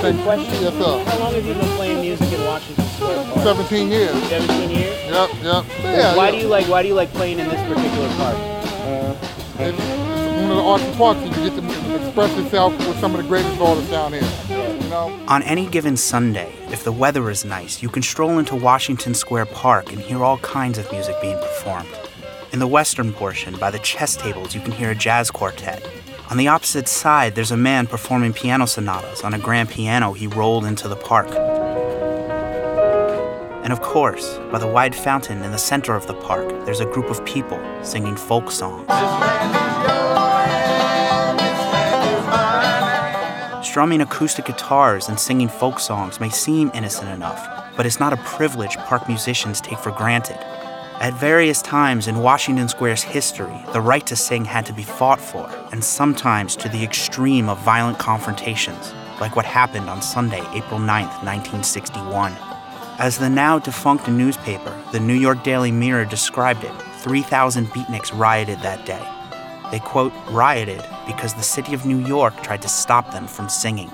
Thank- question. Yes, sir. How long have you been playing music in Washington Square Park? 17 years. 17 years. Yep, yep. Yeah, why yeah. do you like Why do you like playing in this particular park? Uh, it's, it's one of the arts and parks you get to express yourself with some of the greatest artists down here. You know? On any given Sunday, if the weather is nice, you can stroll into Washington Square Park and hear all kinds of music being performed. In the western portion, by the chess tables, you can hear a jazz quartet. On the opposite side, there's a man performing piano sonatas on a grand piano he rolled into the park. And of course, by the wide fountain in the center of the park, there's a group of people singing folk songs. Strumming acoustic guitars and singing folk songs may seem innocent enough, but it's not a privilege park musicians take for granted. At various times in Washington Square's history, the right to sing had to be fought for, and sometimes to the extreme of violent confrontations, like what happened on Sunday, April 9, 1961. As the now defunct newspaper, the New York Daily Mirror, described it, 3,000 beatniks rioted that day. They, quote, rioted because the city of New York tried to stop them from singing.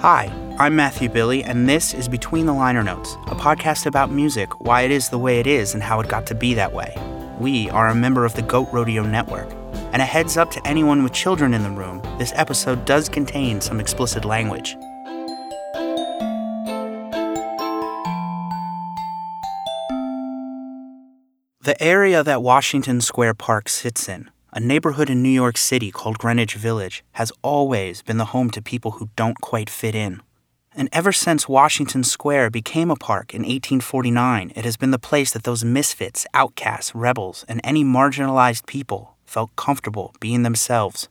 Hi, I'm Matthew Billy, and this is Between the Liner Notes, a podcast about music, why it is the way it is, and how it got to be that way. We are a member of the Goat Rodeo Network. And a heads up to anyone with children in the room this episode does contain some explicit language. The area that Washington Square Park sits in, a neighborhood in New York City called Greenwich Village, has always been the home to people who don't quite fit in. And ever since Washington Square became a park in 1849, it has been the place that those misfits, outcasts, rebels, and any marginalized people felt comfortable being themselves.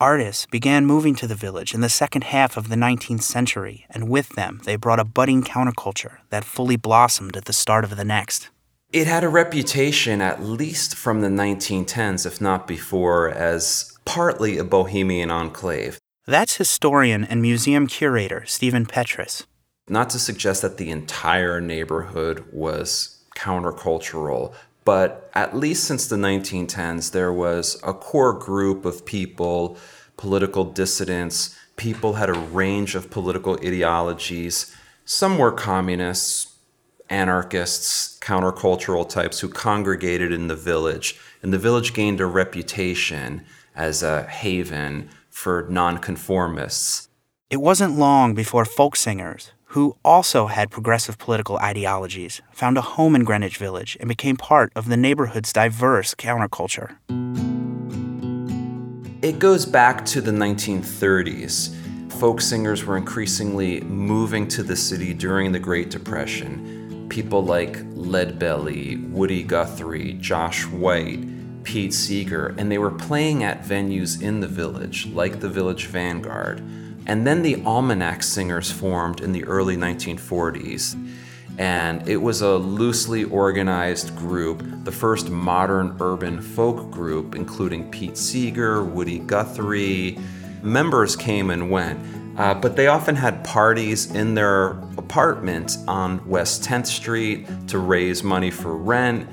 Artists began moving to the village in the second half of the 19th century, and with them, they brought a budding counterculture that fully blossomed at the start of the next. It had a reputation, at least from the 1910s, if not before, as partly a bohemian enclave. That's historian and museum curator Stephen Petrus. Not to suggest that the entire neighborhood was countercultural, but at least since the 1910s, there was a core group of people, political dissidents, people had a range of political ideologies. Some were communists, anarchists, countercultural types who congregated in the village. And the village gained a reputation as a haven for nonconformists. It wasn't long before folk singers, who also had progressive political ideologies, found a home in Greenwich Village and became part of the neighborhood's diverse counterculture. It goes back to the 1930s. Folk singers were increasingly moving to the city during the Great Depression. People like Leadbelly, Woody Guthrie, Josh White, Pete Seeger, and they were playing at venues in the village, like the Village Vanguard. And then the Almanac Singers formed in the early 1940s. And it was a loosely organized group, the first modern urban folk group, including Pete Seeger, Woody Guthrie. Members came and went, uh, but they often had parties in their apartment on West 10th Street to raise money for rent.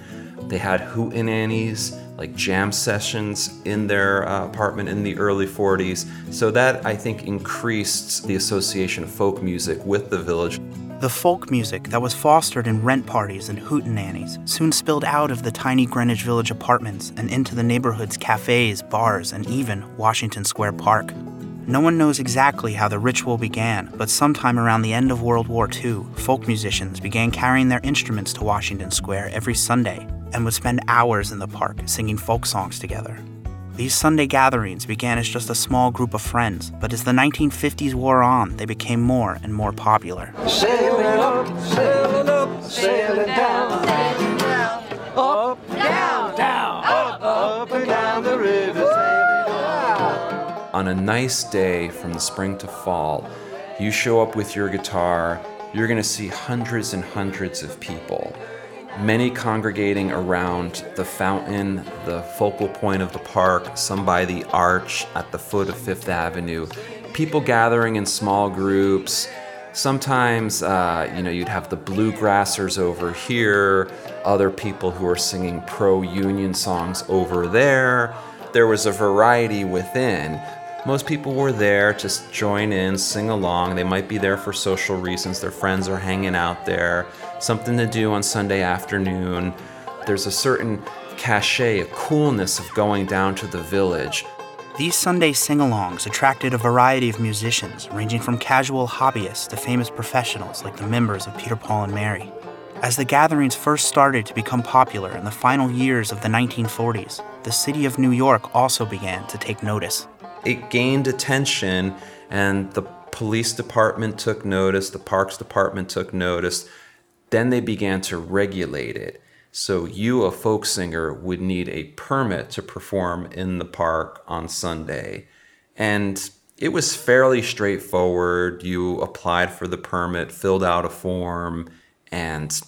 They had hootenannies, like jam sessions in their uh, apartment in the early 40s. So that, I think, increased the association of folk music with the village. The folk music that was fostered in rent parties and hootenannies soon spilled out of the tiny Greenwich Village apartments and into the neighborhood's cafes, bars, and even Washington Square Park. No one knows exactly how the ritual began, but sometime around the end of World War II, folk musicians began carrying their instruments to Washington Square every Sunday and would spend hours in the park singing folk songs together. These Sunday gatherings began as just a small group of friends, but as the 1950s wore on, they became more and more popular. Sailing up, sailing up, sailing down. On a nice day from the spring to fall, you show up with your guitar, you're going to see hundreds and hundreds of people. Many congregating around the fountain, the focal point of the park, some by the arch at the foot of Fifth Avenue. People gathering in small groups, Sometimes, uh, you know, you'd have the bluegrassers over here, other people who are singing pro union songs over there. There was a variety within. Most people were there to join in, sing along. They might be there for social reasons. Their friends are hanging out there, something to do on Sunday afternoon. There's a certain cachet, a coolness of going down to the village. These Sunday sing alongs attracted a variety of musicians, ranging from casual hobbyists to famous professionals like the members of Peter, Paul, and Mary. As the gatherings first started to become popular in the final years of the 1940s, the city of New York also began to take notice. It gained attention and the police department took notice, the parks department took notice. Then they began to regulate it. So you, a folk singer, would need a permit to perform in the park on Sunday. And it was fairly straightforward. You applied for the permit, filled out a form, and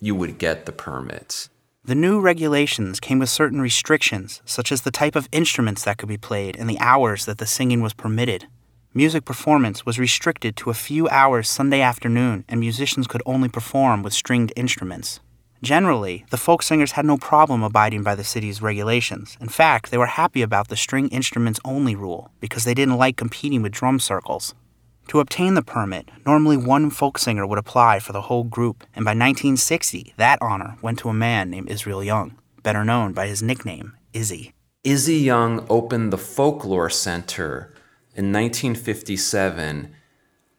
you would get the permit. The new regulations came with certain restrictions, such as the type of instruments that could be played and the hours that the singing was permitted. Music performance was restricted to a few hours Sunday afternoon, and musicians could only perform with stringed instruments. Generally, the folk singers had no problem abiding by the city's regulations. In fact, they were happy about the string instruments only rule because they didn't like competing with drum circles. To obtain the permit, normally one folk singer would apply for the whole group, and by 1960, that honor went to a man named Israel Young, better known by his nickname, Izzy. Izzy Young opened the Folklore Center in 1957,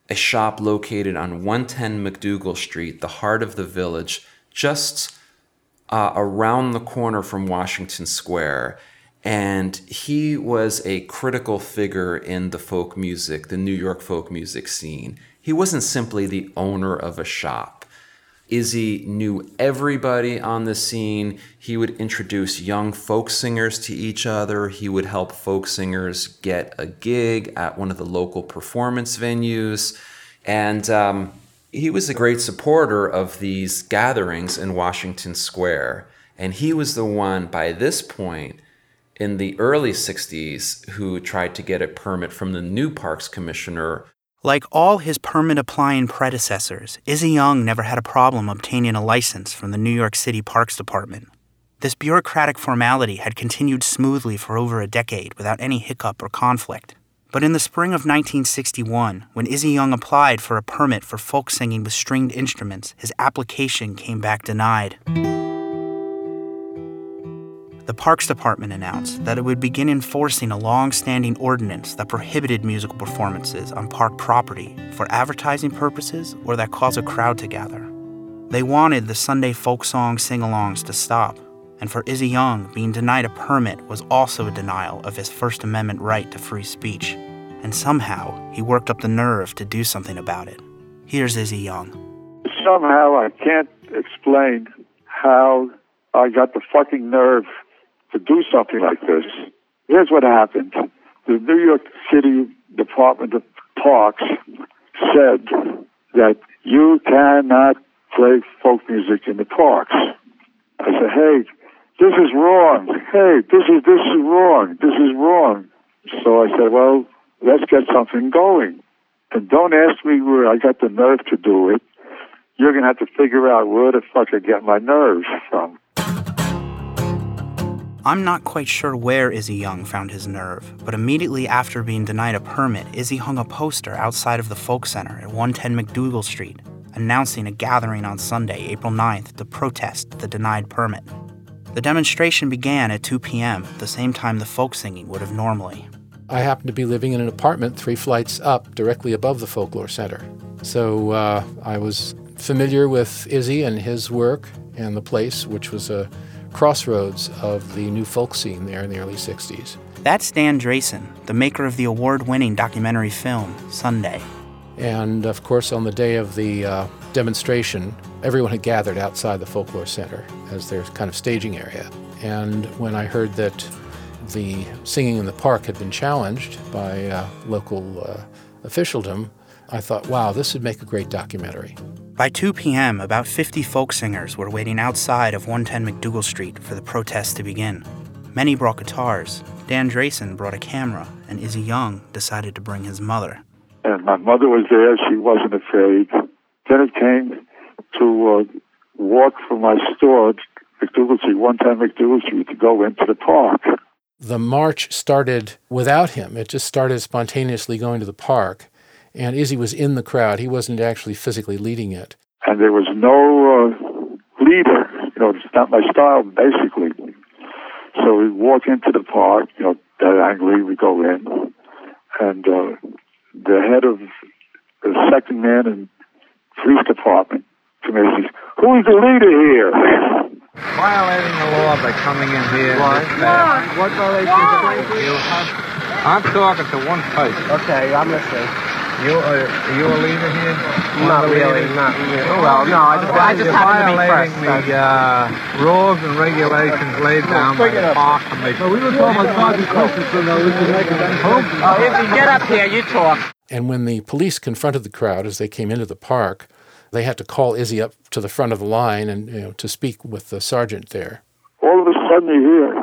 a shop located on 110 MacDougal Street, the heart of the village, just uh, around the corner from Washington Square. And he was a critical figure in the folk music, the New York folk music scene. He wasn't simply the owner of a shop. Izzy knew everybody on the scene. He would introduce young folk singers to each other. He would help folk singers get a gig at one of the local performance venues. And um, he was a great supporter of these gatherings in Washington Square. And he was the one, by this point, in the early 60s, who tried to get a permit from the new Parks Commissioner Like all his permit applying predecessors, Izzy Young never had a problem obtaining a license from the New York City Parks Department. This bureaucratic formality had continued smoothly for over a decade without any hiccup or conflict. But in the spring of 1961, when Izzy Young applied for a permit for folk singing with stringed instruments, his application came back denied. The Parks Department announced that it would begin enforcing a long standing ordinance that prohibited musical performances on park property for advertising purposes or that cause a crowd to gather. They wanted the Sunday folk song sing alongs to stop, and for Izzy Young, being denied a permit was also a denial of his First Amendment right to free speech. And somehow, he worked up the nerve to do something about it. Here's Izzy Young. somehow I can't explain how I got the fucking nerve to do something like this. Here's what happened. The New York City Department of Parks said that you cannot play folk music in the parks. I said, hey, this is wrong. Hey, this is this is wrong. This is wrong. So I said, well, let's get something going. And don't ask me where I got the nerve to do it. You're gonna have to figure out where the fuck I get my nerves from. I'm not quite sure where Izzy Young found his nerve, but immediately after being denied a permit, Izzy hung a poster outside of the Folk Center at 110 MacDougal Street, announcing a gathering on Sunday, April 9th, to protest the denied permit. The demonstration began at 2 p.m., the same time the folk singing would have normally. I happened to be living in an apartment three flights up, directly above the Folklore Center. So uh, I was familiar with Izzy and his work and the place, which was a crossroads of the new folk scene there in the early 60s. That's Dan Drasin, the maker of the award winning documentary film, Sunday. And of course, on the day of the uh, demonstration, everyone had gathered outside the Folklore Center as their kind of staging area. And when I heard that the singing in the park had been challenged by uh, local uh, officialdom, I thought, wow, this would make a great documentary. By 2 p.m., about 50 folk singers were waiting outside of 110 MacDougal Street for the protest to begin. Many brought guitars. Dan Drasin brought a camera, and Izzy Young decided to bring his mother. and my mother was there. She wasn't afraid. Then it came to uh, walk from my store, MacDougal Street, one time MacDougal Street, to go into the park. The march started without him. It just started spontaneously going to the park. And Izzy was in the crowd. He wasn't actually physically leading it. And there was no uh, leader. You know, it's not my style, basically. So we walk into the park, you know, diagonally we go in, and uh, the head of the second man in police department committee says, "Who's the leader here?" Violating the law by coming in here. Why? Why? What violation You have, I'm talking to one person. Okay, I'm listening. You are, are you a leader here? Not One of really, not really. Oh, well, no, I just, I just You're to be violating first. the uh, rules and regulations laid down by the park commission. we were talking about Sergeant Christensen, though. We can make it Oh, if you get up here, you talk. And when the police confronted the crowd as they came into the park, they had to call Izzy up to the front of the line and you know, to speak with the sergeant there. All of a sudden you hear,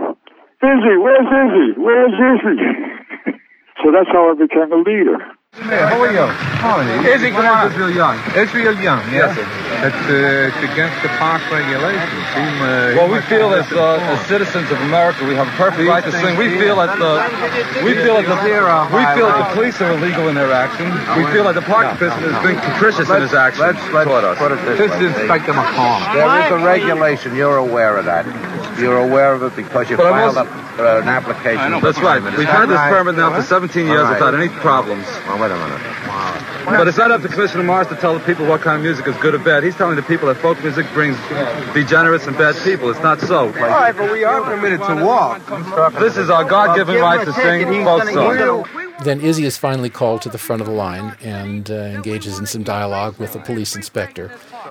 "Izzy, where's Izzy? Where's Izzy?" so that's how I became a leader. Yeah, who are you? How are you? Izzy, come on. Israel Young. Israel Young, yes. It's, uh, it's against the park regulations. Seem, uh, Well, we feel as, uh, as citizens of America, we have a perfect right to sing. We feel that the we feel that the we feel that the police are illegal in their action. We feel that the park official has been capricious in his action Let's, let's toward us. put it this This way. is Inspector McCall. There is a regulation. You're aware of that. You're aware of it because you But filed was- up uh, an application. That's right. We've had this permit now for 17 years without any problems. Well, wait a minute. But it's not up to Commissioner Morris to tell the people what kind of music is good or bad. He's telling the people that folk music brings degenerates and bad people. It's not so. All right, but we are permitted to walk. This is our God-given right to sing folk songs. Then Izzy is finally called to the front of the line and uh, engages in some dialogue with the police inspector,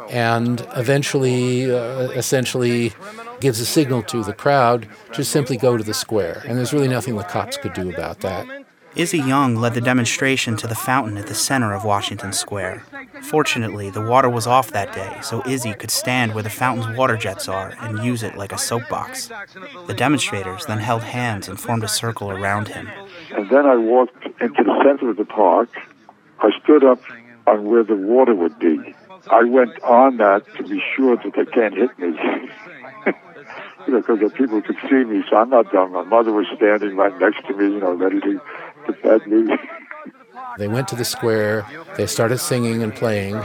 and eventually, uh, essentially, gives a signal to the crowd to simply go to the square. And there's really nothing the cops could do about that. Izzy Young led the demonstration to the fountain at the center of Washington Square. Fortunately, the water was off that day, so Izzy could stand where the fountain's water jets are and use it like a soapbox. The demonstrators then held hands and formed a circle around him. And then I walked into the center of the park. I stood up on where the water would be. I went on that to be sure that they can't hit me. you know, because the people could see me, so I'm not dumb. My mother was standing right next to me, you know, ready to defend me. They went to the square, they started singing and playing,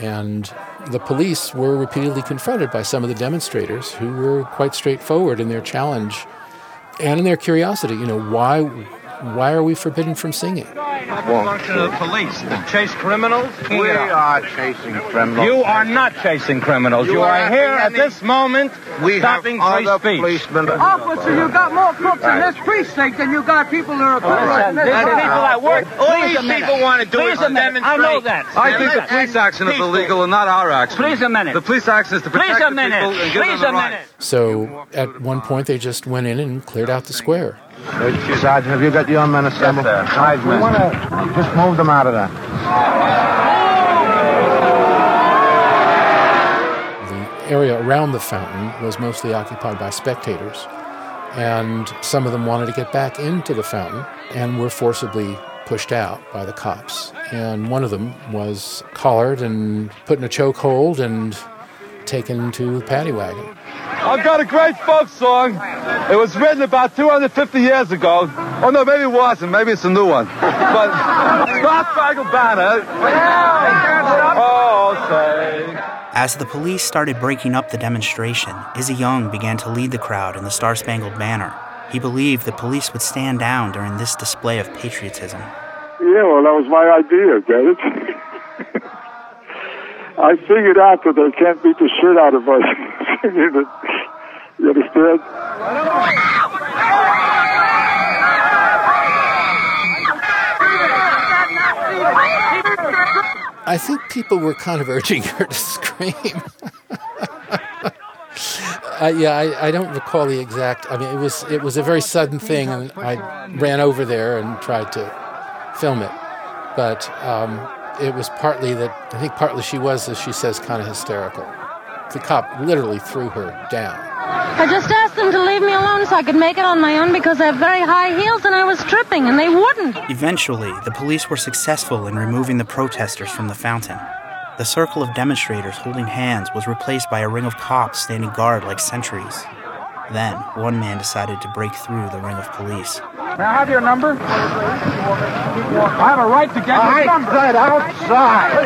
and the police were repeatedly confronted by some of the demonstrators who were quite straightforward in their challenge and in their curiosity. You know, why, why are we forbidden from singing? function of the police to chase criminals? We are chasing criminals. You are not chasing criminals. You, You are, are here at this moment We have stopping free speech. policemen. Officer, you got more crooks in this precinct than you got people that are criminals. There's people that work. All Please these people want to do Please is a minute. I know that. I think the police action is illegal and not our action. Please a minute. The police action is to protect Please a the minute. people and give Please them a the right. minute. So at one point, they just went in and cleared out the square. Sergeant, have you got your men assembled? Yes, we want to just move them out of there. The area around the fountain was mostly occupied by spectators, and some of them wanted to get back into the fountain and were forcibly pushed out by the cops. And one of them was collared and put in a chokehold and taken to the paddy wagon. I've got a great folk song. It was written about 250 years ago. Oh no, maybe it wasn't. Maybe it's a new one. But Star Spangled Banner. Oh, say. As the police started breaking up the demonstration, Izzy Young began to lead the crowd in the Star Spangled Banner. He believed the police would stand down during this display of patriotism. Yeah, well, that was my idea, get it? I figured out that they can't beat the shit out of us. you understand? I think people were kind of urging her to scream. uh, yeah, I, I don't recall the exact. I mean, it was it was a very sudden thing, and I ran over there and tried to film it. But um, it was partly that I think partly she was, as she says, kind of hysterical. the cop literally threw her down. I just asked them to leave me alone so I could make it on my own because I have very high heels and I was tripping, and they wouldn't. Eventually, the police were successful in removing the protesters from the fountain. The circle of demonstrators holding hands was replaced by a ring of cops standing guard like sentries. Then, one man decided to break through the ring of police. May I have your number? I have a right to get your number. said outside.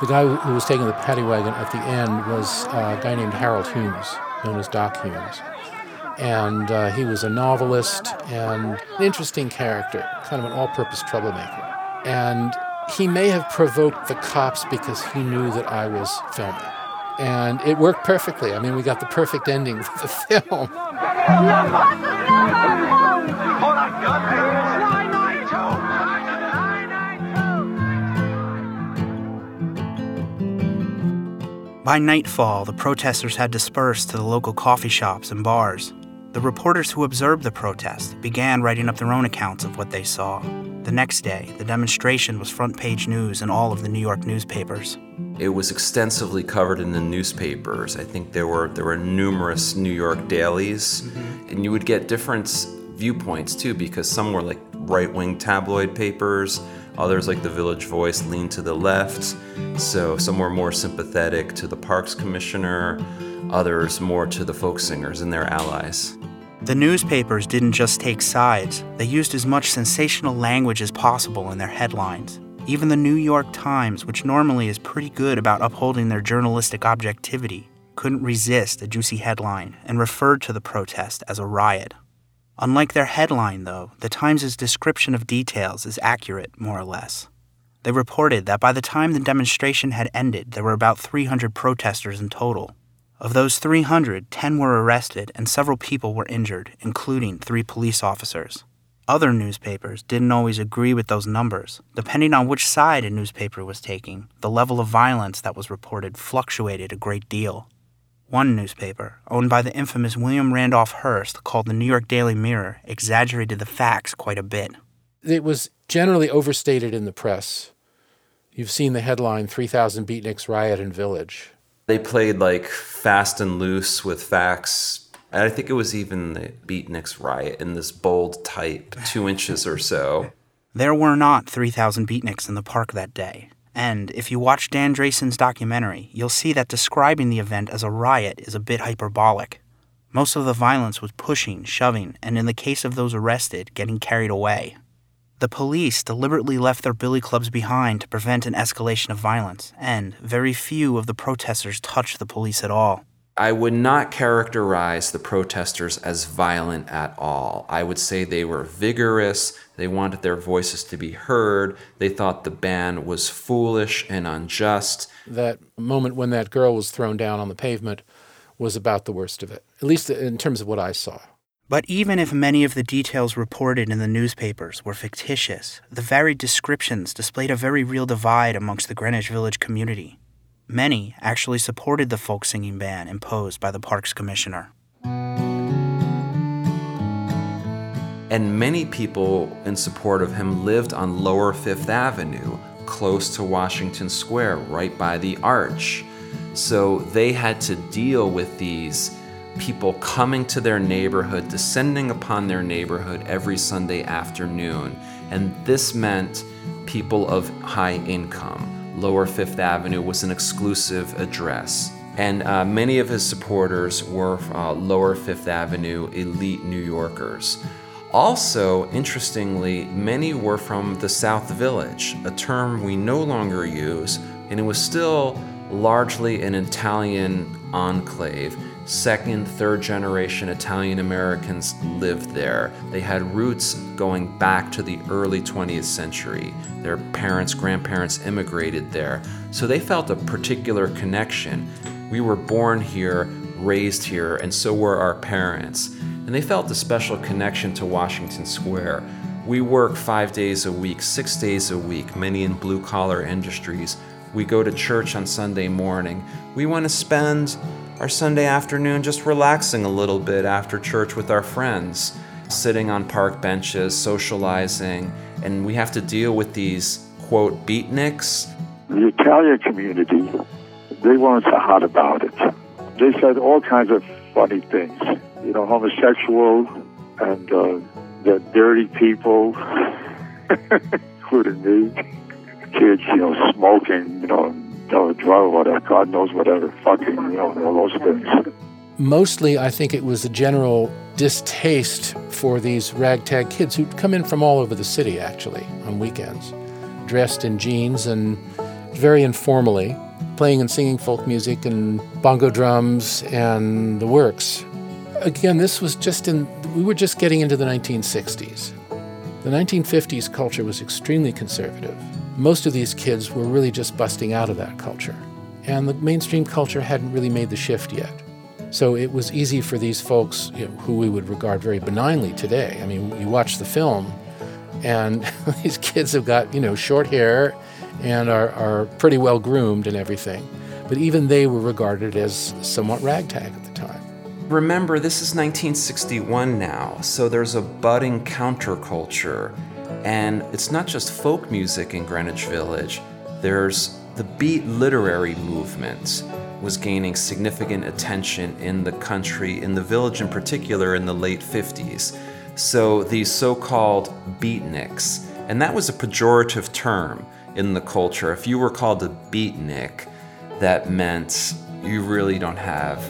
The guy who was taking the paddy wagon at the end was a guy named Harold Humes, known as Doc Humes. And uh, he was a novelist and an interesting character, kind of an all purpose troublemaker. And he may have provoked the cops because he knew that I was filming. And it worked perfectly. I mean, we got the perfect ending for the film. By nightfall, the protesters had dispersed to the local coffee shops and bars. The reporters who observed the protest began writing up their own accounts of what they saw. The next day, the demonstration was front page news in all of the New York newspapers. It was extensively covered in the newspapers. I think there were there were numerous New York dailies, mm-hmm. and you would get different viewpoints too, because some were like right-wing tabloid papers, others like the Village Voice leaned to the left. So some were more sympathetic to the Parks Commissioner, others more to the folk singers and their allies. The newspapers didn't just take sides, they used as much sensational language as possible in their headlines. Even the New York Times, which normally is pretty good about upholding their journalistic objectivity, couldn't resist a juicy headline and referred to the protest as a riot. Unlike their headline, though, the Times' description of details is accurate, more or less. They reported that by the time the demonstration had ended, there were about 300 protesters in total. Of those 300, 10 were arrested and several people were injured, including three police officers. Other newspapers didn't always agree with those numbers. Depending on which side a newspaper was taking, the level of violence that was reported fluctuated a great deal. One newspaper, owned by the infamous William Randolph Hearst, called the New York Daily Mirror, exaggerated the facts quite a bit. It was generally overstated in the press. You've seen the headline 3,000 beatniks riot in village. They played like fast and loose with facts. And I think it was even the Beatniks riot in this bold type, two inches or so. There were not 3,000 beatniks in the park that day. And if you watch Dan Drasin's documentary, you'll see that describing the event as a riot is a bit hyperbolic. Most of the violence was pushing, shoving, and in the case of those arrested, getting carried away. The police deliberately left their billy clubs behind to prevent an escalation of violence, and very few of the protesters touched the police at all. I would not characterize the protesters as violent at all. I would say they were vigorous. They wanted their voices to be heard. They thought the ban was foolish and unjust. That moment when that girl was thrown down on the pavement was about the worst of it, at least in terms of what I saw. But even if many of the details reported in the newspapers were fictitious, the varied descriptions displayed a very real divide amongst the Greenwich Village community. Many actually supported the folk singing ban imposed by the Parks Commissioner. And many people in support of him lived on Lower Fifth Avenue, close to Washington Square, right by the arch. So they had to deal with these people coming to their neighborhood, descending upon their neighborhood every Sunday afternoon. And this meant people of high income. Lower Fifth Avenue was an exclusive address. And uh, many of his supporters were uh, Lower Fifth Avenue elite New Yorkers. Also, interestingly, many were from the South Village, a term we no longer use, and it was still largely an Italian enclave. Second, third generation Italian Americans lived there. They had roots going back to the early 20th century. Their parents, grandparents immigrated there. So they felt a particular connection. We were born here, raised here, and so were our parents. And they felt a special connection to Washington Square. We work five days a week, six days a week, many in blue collar industries. We go to church on Sunday morning. We want to spend our Sunday afternoon just relaxing a little bit after church with our friends, sitting on park benches, socializing, and we have to deal with these, quote, beatniks. The Italian community they weren't so hot about it. They said all kinds of funny things. You know, homosexual and uh, the dirty people, including me. Kids, you know, smoking, you know, or drug, whatever, God knows whatever, fucking, you know, all those things. Mostly, I think it was a general distaste for these ragtag kids who'd come in from all over the city, actually, on weekends, dressed in jeans and very informally, playing and singing folk music and bongo drums and the works. Again, this was just in, we were just getting into the 1960s. The 1950s culture was extremely conservative. Most of these kids were really just busting out of that culture. And the mainstream culture hadn't really made the shift yet. So it was easy for these folks, you know, who we would regard very benignly today. I mean, you watch the film, and these kids have got, you know, short hair and are, are pretty well groomed and everything. But even they were regarded as somewhat ragtag at the time. Remember, this is 1961 now, so there's a budding counterculture. And it's not just folk music in Greenwich Village, there's the beat literary movement was gaining significant attention in the country, in the village in particular, in the late 50s. So these so called beatniks, and that was a pejorative term in the culture. If you were called a beatnik, that meant you really don't have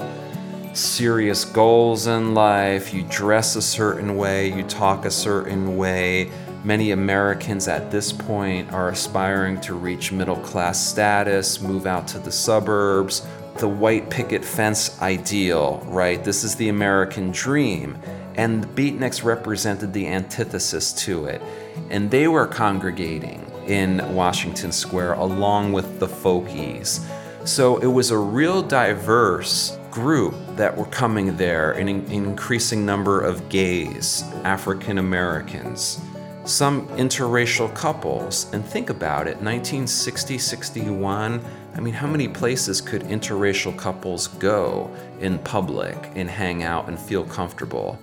serious goals in life, you dress a certain way, you talk a certain way. Many Americans at this point are aspiring to reach middle class status, move out to the suburbs, the white picket fence ideal, right? This is the American dream. And the beatniks represented the antithesis to it. And they were congregating in Washington Square along with the folkies. So it was a real diverse group that were coming there, an increasing number of gays, African Americans, some interracial couples. And think about it 1960, 61. I mean, how many places could interracial couples go in public and hang out and feel comfortable?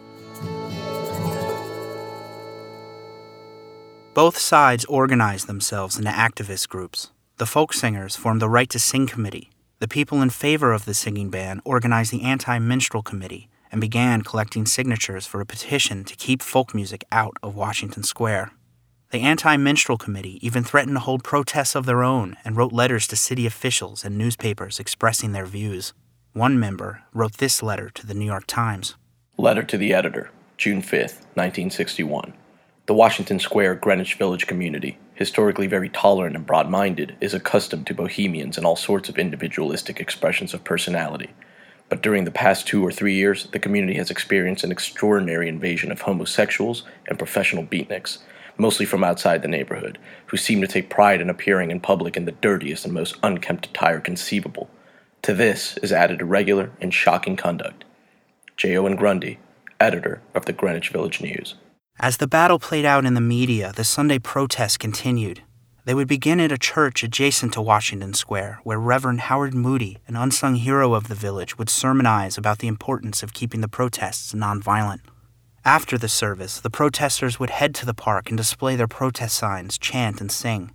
Both sides organized themselves into activist groups. The folk singers formed the Right to Sing Committee. The people in favor of the singing ban organized the Anti Minstrel Committee and began collecting signatures for a petition to keep folk music out of Washington Square. The Anti Minstrel Committee even threatened to hold protests of their own and wrote letters to city officials and newspapers expressing their views. One member wrote this letter to the New York Times Letter to the Editor, June 5, 1961. The Washington Square Greenwich Village community, historically very tolerant and broad minded, is accustomed to bohemians and all sorts of individualistic expressions of personality. But during the past two or three years, the community has experienced an extraordinary invasion of homosexuals and professional beatniks, mostly from outside the neighborhood, who seem to take pride in appearing in public in the dirtiest and most unkempt attire conceivable. To this is added irregular and shocking conduct. J. Owen Grundy, editor of the Greenwich Village News. As the battle played out in the media, the Sunday protests continued. They would begin at a church adjacent to Washington Square, where Reverend Howard Moody, an unsung hero of the village, would sermonize about the importance of keeping the protests nonviolent. After the service, the protesters would head to the park and display their protest signs, chant, and sing.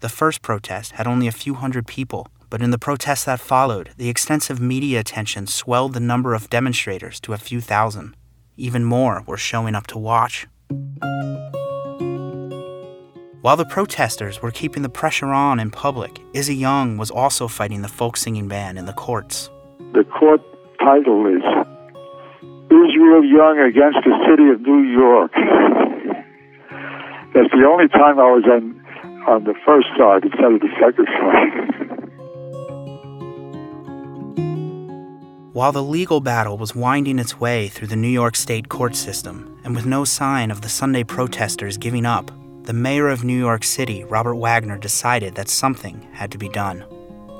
The first protest had only a few hundred people, but in the protests that followed, the extensive media attention swelled the number of demonstrators to a few thousand. Even more were showing up to watch. While the protesters were keeping the pressure on in public, Izzy Young was also fighting the folk singing ban in the courts. The court title is Israel Young against the City of New York. That's the only time I was on on the first side instead of the second side. While the legal battle was winding its way through the New York State court system, and with no sign of the Sunday protesters giving up, the mayor of New York City, Robert Wagner, decided that something had to be done.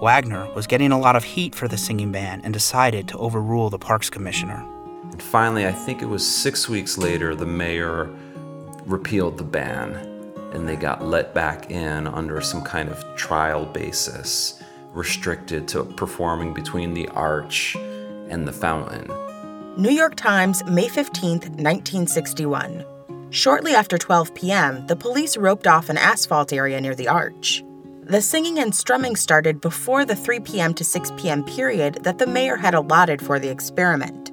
Wagner was getting a lot of heat for the singing ban and decided to overrule the parks commissioner. And finally, I think it was six weeks later, the mayor repealed the ban and they got let back in under some kind of trial basis, restricted to performing between the arch and the fountain. New York Times, May 15, 1961. Shortly after 12 p.m., the police roped off an asphalt area near the arch. The singing and strumming started before the 3 p.m. to 6 p.m. period that the mayor had allotted for the experiment.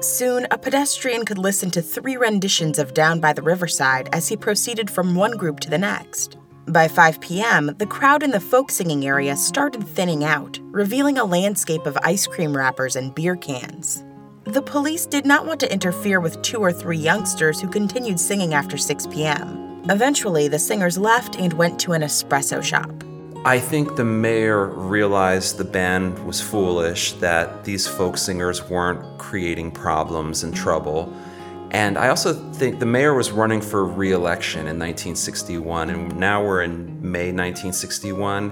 Soon, a pedestrian could listen to three renditions of Down by the Riverside as he proceeded from one group to the next. By 5 p.m., the crowd in the folk singing area started thinning out, revealing a landscape of ice cream wrappers and beer cans. The police did not want to interfere with two or three youngsters who continued singing after 6 p.m. Eventually, the singers left and went to an espresso shop. I think the mayor realized the band was foolish, that these folk singers weren't creating problems and trouble. And I also think the mayor was running for re election in 1961, and now we're in May 1961.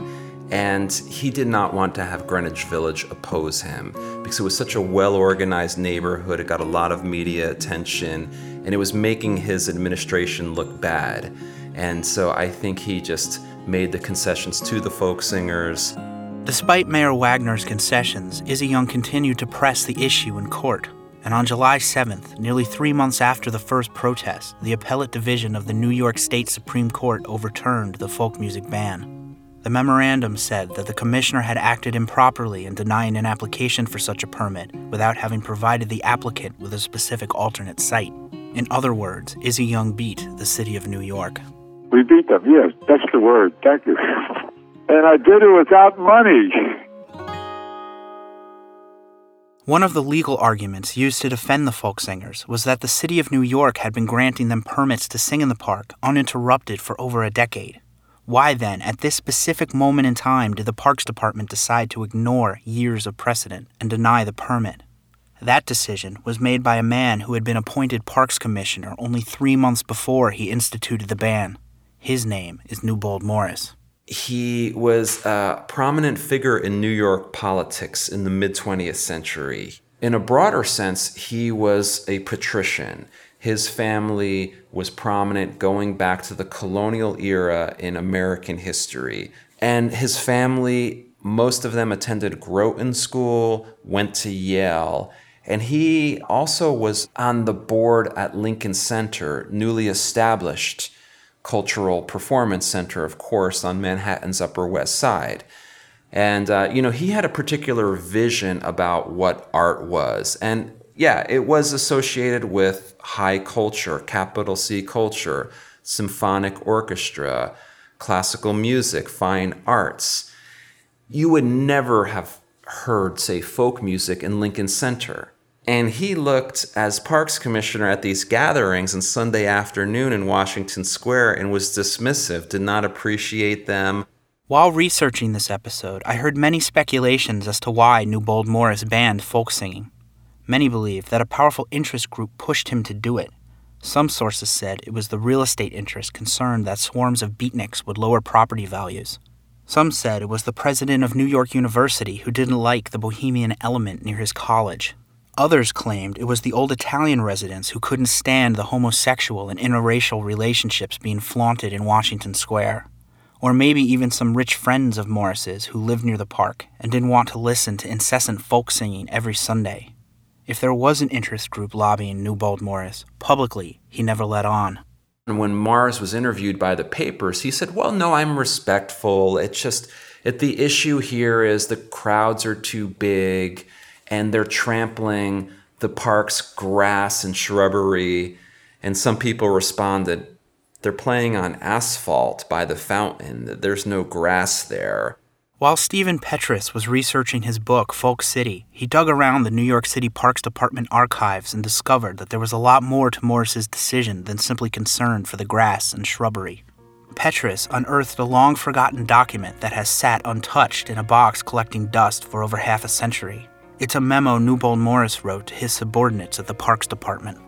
And he did not want to have Greenwich Village oppose him because it was such a well organized neighborhood. It got a lot of media attention and it was making his administration look bad. And so I think he just made the concessions to the folk singers. Despite Mayor Wagner's concessions, Izzy Young continued to press the issue in court. And on July 7th, nearly three months after the first protest, the appellate division of the New York State Supreme Court overturned the folk music ban. The memorandum said that the commissioner had acted improperly in denying an application for such a permit without having provided the applicant with a specific alternate site. In other words, Izzy Young beat the city of New York. We beat them, yes, that's the word. Thank you. And I did it without money. One of the legal arguments used to defend the folk singers was that the city of New York had been granting them permits to sing in the park uninterrupted for over a decade. Why then, at this specific moment in time, did the Parks Department decide to ignore years of precedent and deny the permit? That decision was made by a man who had been appointed Parks Commissioner only three months before he instituted the ban. His name is Newbold Morris. He was a prominent figure in New York politics in the mid 20th century. In a broader sense, he was a patrician. His family was prominent going back to the colonial era in American history. And his family, most of them attended Groton School, went to Yale. And he also was on the board at Lincoln Center, newly established cultural performance center, of course, on Manhattan's Upper West Side. And, uh, you know, he had a particular vision about what art was. And yeah, it was associated with high culture, capital C culture, symphonic orchestra, classical music, fine arts. You would never have heard, say, folk music in Lincoln Center. And he looked as Parks Commissioner at these gatherings on Sunday afternoon in Washington Square and was dismissive, did not appreciate them. While researching this episode, I heard many speculations as to why Newbold Morris banned folk singing. Many believe that a powerful interest group pushed him to do it. Some sources said it was the real estate interest concerned that swarms of beatniks would lower property values. Some said it was the president of New York University who didn't like the bohemian element near his college. Others claimed it was the old Italian residents who couldn't stand the homosexual and interracial relationships being flaunted in Washington Square. Or maybe even some rich friends of Morris's who lived near the park and didn't want to listen to incessant folk singing every Sunday. If there was an interest group lobbying Newbold Morris, publicly, he never let on. And when Morris was interviewed by the papers, he said, Well, no, I'm respectful. It's just it, the issue here is the crowds are too big and they're trampling the park's grass and shrubbery. And some people responded, They're playing on asphalt by the fountain. There's no grass there. While Stephen Petrus was researching his book, Folk City, he dug around the New York City Parks Department archives and discovered that there was a lot more to Morris's decision than simply concern for the grass and shrubbery. Petrus unearthed a long forgotten document that has sat untouched in a box collecting dust for over half a century. It's a memo Newbold Morris wrote to his subordinates at the Parks Department.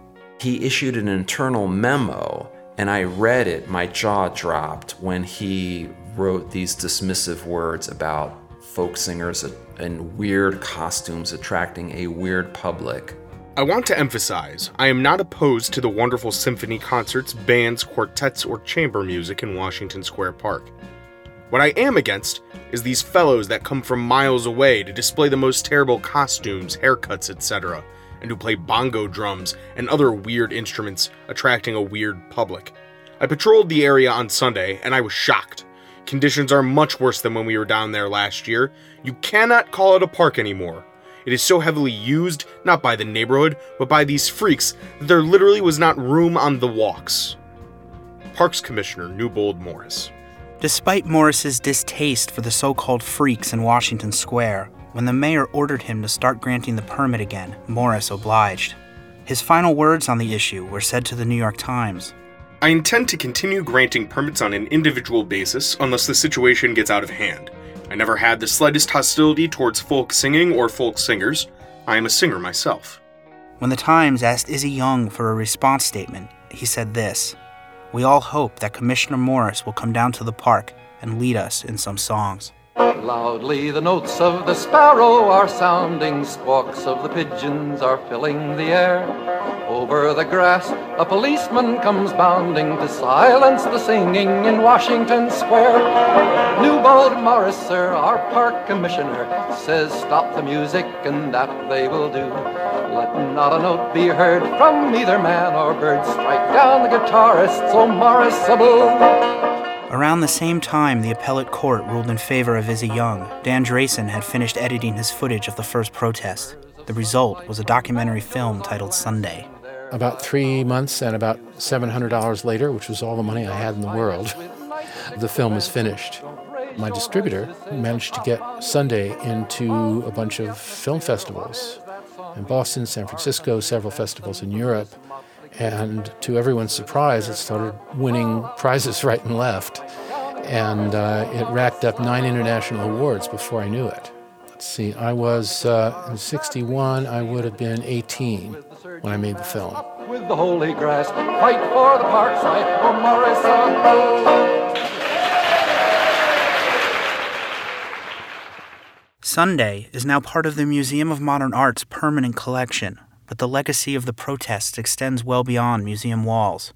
He issued an internal memo, and I read it. My jaw dropped when he wrote these dismissive words about folk singers in weird costumes attracting a weird public. I want to emphasize I am not opposed to the wonderful symphony concerts, bands, quartets, or chamber music in Washington Square Park. What I am against is these fellows that come from miles away to display the most terrible costumes, haircuts, etc., and who play bongo drums and other weird instruments, attracting a weird public. I patrolled the area on Sunday and I was shocked. Conditions are much worse than when we were down there last year. You cannot call it a park anymore. It is so heavily used, not by the neighborhood, but by these freaks, that there literally was not room on the walks. Parks Commissioner Newbold Morris. Despite Morris's distaste for the so called freaks in Washington Square, when the mayor ordered him to start granting the permit again, Morris obliged. His final words on the issue were said to the New York Times I intend to continue granting permits on an individual basis unless the situation gets out of hand. I never had the slightest hostility towards folk singing or folk singers. I am a singer myself. When the Times asked Izzy Young for a response statement, he said this We all hope that Commissioner Morris will come down to the park and lead us in some songs. Loudly the notes of the sparrow are sounding, squawks of the pigeons are filling the air. Over the grass, a policeman comes bounding to silence the singing in Washington Square. Newbold Morris, sir, our park commissioner, says stop the music, and that they will do. Let not a note be heard from either man or bird. Strike down the guitarist, so Morris a Around the same time the appellate court ruled in favor of Izzy Young, Dan Drasin had finished editing his footage of the first protest. The result was a documentary film titled Sunday. About three months and about $700 later, which was all the money I had in the world, the film was finished. My distributor managed to get Sunday into a bunch of film festivals in Boston, San Francisco, several festivals in Europe. And to everyone's surprise, it started winning prizes right and left. And uh, it racked up nine international awards before I knew it. Let's see, I was uh, in 61, I would have been 18 when I made the film. With the holy grass, fight for the park site, Morrison. Sunday is now part of the Museum of Modern Art's permanent collection, but the legacy of the protests extends well beyond museum walls.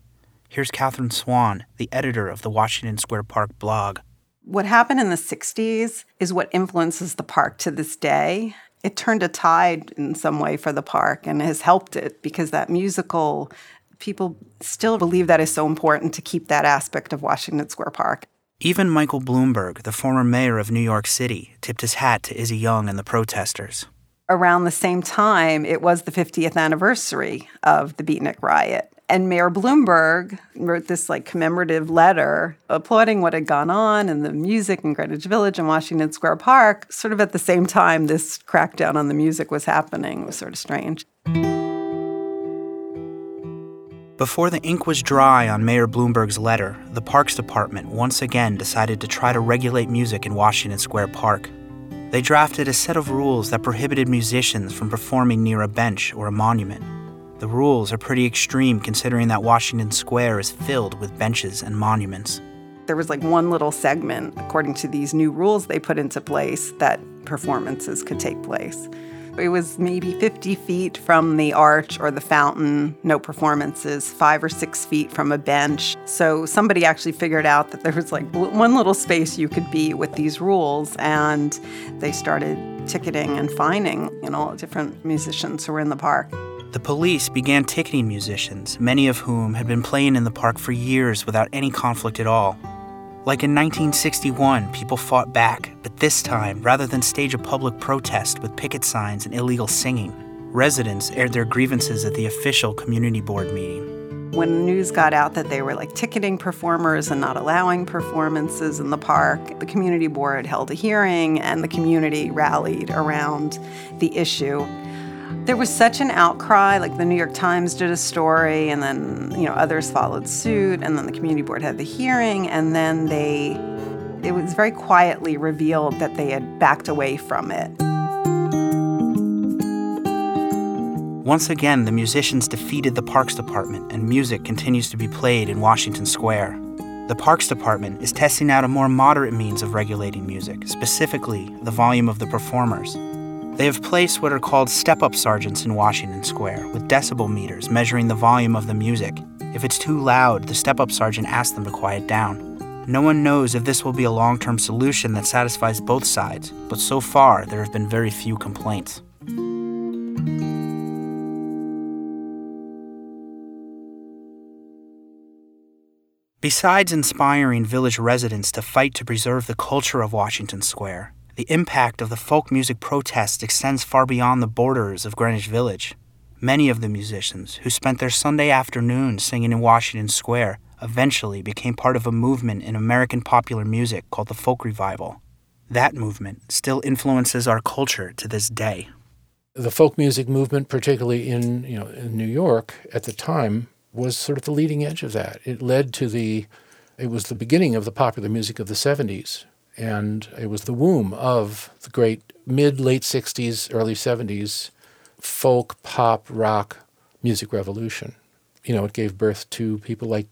Here's Cathryn Swan, the editor of the Washington Square Park blog. What happened in the 60s is what influences the park to this day. It turned a tide in some way for the park and has helped it because that musical, people still believe that is so important to keep that aspect of Washington Square Park. Even Michael Bloomberg, the former mayor of New York City, tipped his hat to Izzy Young and the protesters around the same time, it was the 50th anniversary of the Beatnik riot. And Mayor Bloomberg wrote this like commemorative letter applauding what had gone on and the music in Greenwich Village and Washington Square Park, sort of at the same time this crackdown on the music was happening. It was sort of strange. Before the ink was dry on Mayor Bloomberg's letter, the Parks Department once again decided to try to regulate music in Washington Square Park. They drafted a set of rules that prohibited musicians from performing near a bench or a monument. The rules are pretty extreme considering that Washington Square is filled with benches and monuments. There was like one little segment, according to these new rules they put into place, that performances could take place. It was maybe 50 feet from the arch or the fountain, no performances, five or six feet from a bench. So somebody actually figured out that there was like one little space you could be with these rules, and they started ticketing and fining, you know, different musicians who were in the park. The police began ticketing musicians, many of whom had been playing in the park for years without any conflict at all. Like in 1961, people fought back, but this time, rather than stage a public protest with picket signs and illegal singing, residents aired their grievances at the official community board meeting. When news got out that they were like ticketing performers and not allowing performances in the park, the community board held a hearing and the community rallied around the issue. There was such an outcry, like the New York Times did a story, and then you know others followed suit, and then the community board had the hearing, and then they it was very quietly revealed that they had backed away from it. Once again, the musicians defeated the Parks Department, and music continues to be played in Washington Square. The Parks Department is testing out a more moderate means of regulating music, specifically the volume of the performers. They have placed what are called step up sergeants in Washington Square, with decibel meters measuring the volume of the music. If it's too loud, the step up sergeant asks them to quiet down. No one knows if this will be a long term solution that satisfies both sides, but so far there have been very few complaints. Besides inspiring village residents to fight to preserve the culture of Washington Square, the impact of the folk music protest extends far beyond the borders of Greenwich Village. Many of the musicians who spent their Sunday afternoons singing in Washington Square eventually became part of a movement in American popular music called the Folk Revival. That movement still influences our culture to this day. The folk music movement, particularly in, you know, in New York at the time, was sort of the leading edge of that. It led to the, it was the beginning of the popular music of the 70s, and it was the womb of the great mid late 60s, early 70s folk, pop, rock music revolution. You know, it gave birth to people like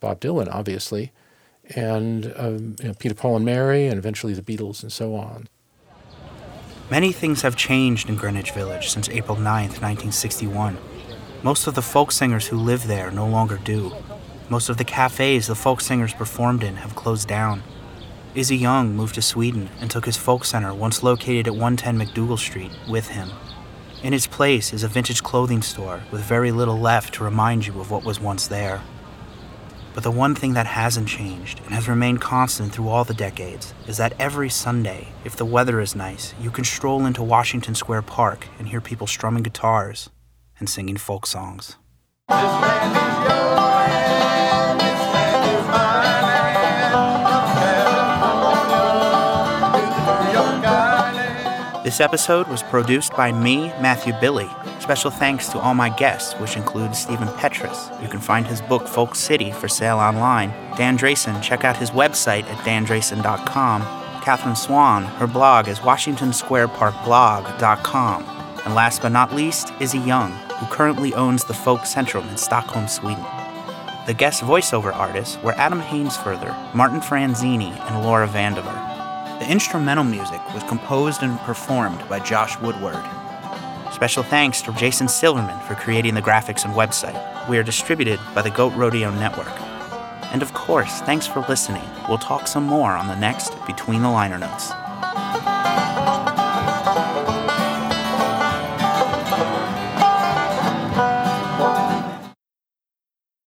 Bob Dylan, obviously, and um, you know, Peter, Paul, and Mary, and eventually the Beatles, and so on. Many things have changed in Greenwich Village since April 9th, 1961. Most of the folk singers who live there no longer do. Most of the cafes the folk singers performed in have closed down. Izzy Young moved to Sweden and took his folk center, once located at 110 MacDougal Street, with him. In its place is a vintage clothing store with very little left to remind you of what was once there. But the one thing that hasn't changed and has remained constant through all the decades is that every Sunday, if the weather is nice, you can stroll into Washington Square Park and hear people strumming guitars, and singing folk songs. This episode was produced by me, Matthew Billy. Special thanks to all my guests, which include Stephen Petrus. You can find his book Folk City for sale online. Dan Drasin, check out his website at dandrasin.com. Cathryn Swan, her blog is washingtonsquareparkblog.com. And last but not least, Izzy Young, who currently owns the Folk Centrum in Stockholm, Sweden. The guest voiceover artists were Adam Hainsfurther, Martin Franzini, and Laura Vandiver. The instrumental music was composed and performed by Josh Woodward. Special thanks to Jason Silverman for creating the graphics and website. We are distributed by the Goat Rodeo Network. And of course, thanks for listening. We'll talk some more on the next Between the Liner Notes.